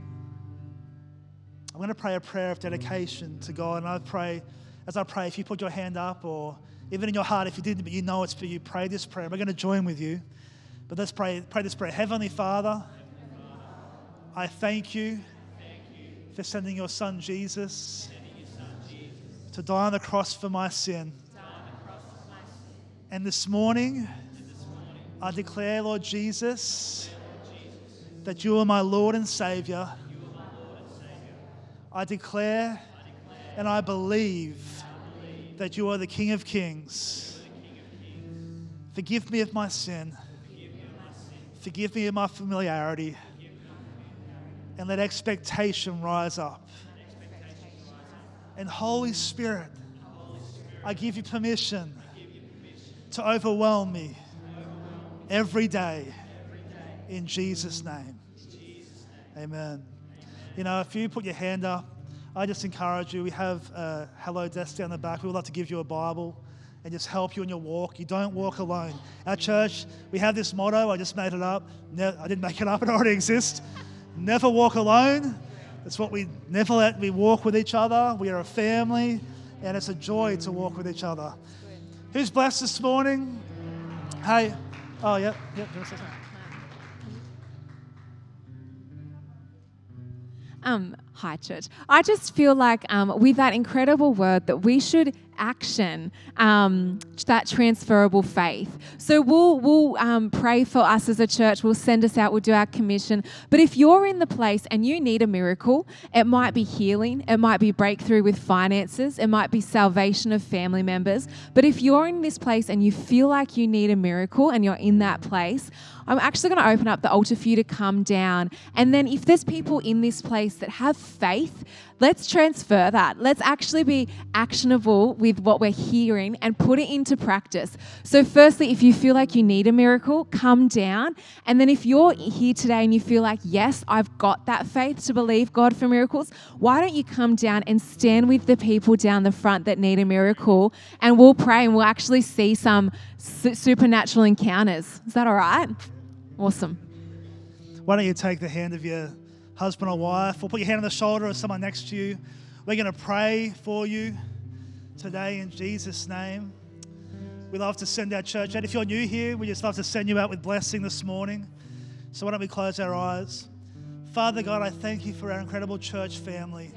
I'm going to pray a prayer of dedication to God, and I pray, as I pray, if you put your hand up, or even in your heart, if you didn't, but you know it's for you, pray this prayer. We're going to join with you, but let's pray, pray this prayer. Heavenly Father, I thank you for sending your Son Jesus to die on the cross for my sin. And this morning, I declare, Lord Jesus, that you are my Lord and Savior. I declare and I believe that you are the King of Kings. Forgive me of my sin. Forgive me of my familiarity. And let expectation rise up. And Holy Spirit, I give you permission to overwhelm me every day in Jesus' name. Amen. You know, if you put your hand up, I just encourage you. We have a hello desk down the back. We would love to give you a Bible and just help you in your walk. You don't walk alone. Our church, we have this motto. I just made it up. Ne- I didn't make it up, it already exists. Never walk alone. It's what we never let we walk with each other. We are a family, and it's a joy to walk with each other. Who's blessed this morning? Hey, oh, yep, yep. Um, hi, church. I just feel like um, with that incredible word that we should action um, that transferable faith. So we'll we'll um, pray for us as a church. We'll send us out. We'll do our commission. But if you're in the place and you need a miracle, it might be healing. It might be breakthrough with finances. It might be salvation of family members. But if you're in this place and you feel like you need a miracle and you're in that place, I'm actually going to open up the altar for you to come down. And then if there's people in this place that have faith, let's transfer that. Let's actually be actionable with what we're hearing and put it into practice. So, firstly, if you feel like you need a miracle, come down. And then if you're here today and you feel like, yes, I've got that faith to believe God for miracles, why don't you come down and stand with the people down the front that need a miracle? And we'll pray and we'll actually see some su- supernatural encounters. Is that all right? Awesome. Why don't you take the hand of your husband or wife, or put your hand on the shoulder of someone next to you? We're going to pray for you today in Jesus' name. We love to send our church out. If you're new here, we just love to send you out with blessing this morning. So why don't we close our eyes? Father God, I thank you for our incredible church family.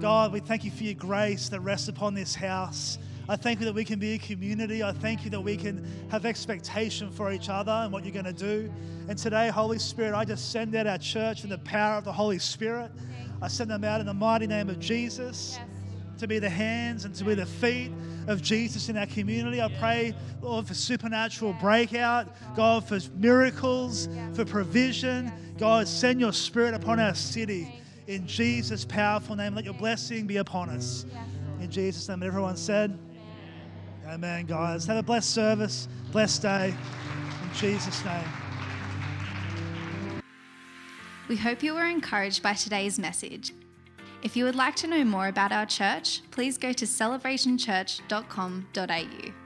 God, we thank you for your grace that rests upon this house. I thank you that we can be a community. I thank you that we can have expectation for each other and what you're going to do. And today, Holy Spirit, I just send out our church in the power of the Holy Spirit. I send them out in the mighty name of Jesus to be the hands and to be the feet of Jesus in our community. I pray, Lord, for supernatural breakout, God, for miracles, for provision. God, send your spirit upon our city in Jesus' powerful name. Let your blessing be upon us. In Jesus' name. Everyone said, Amen, guys. Have a blessed service, blessed day. In Jesus' name. We hope you were encouraged by today's message. If you would like to know more about our church, please go to celebrationchurch.com.au.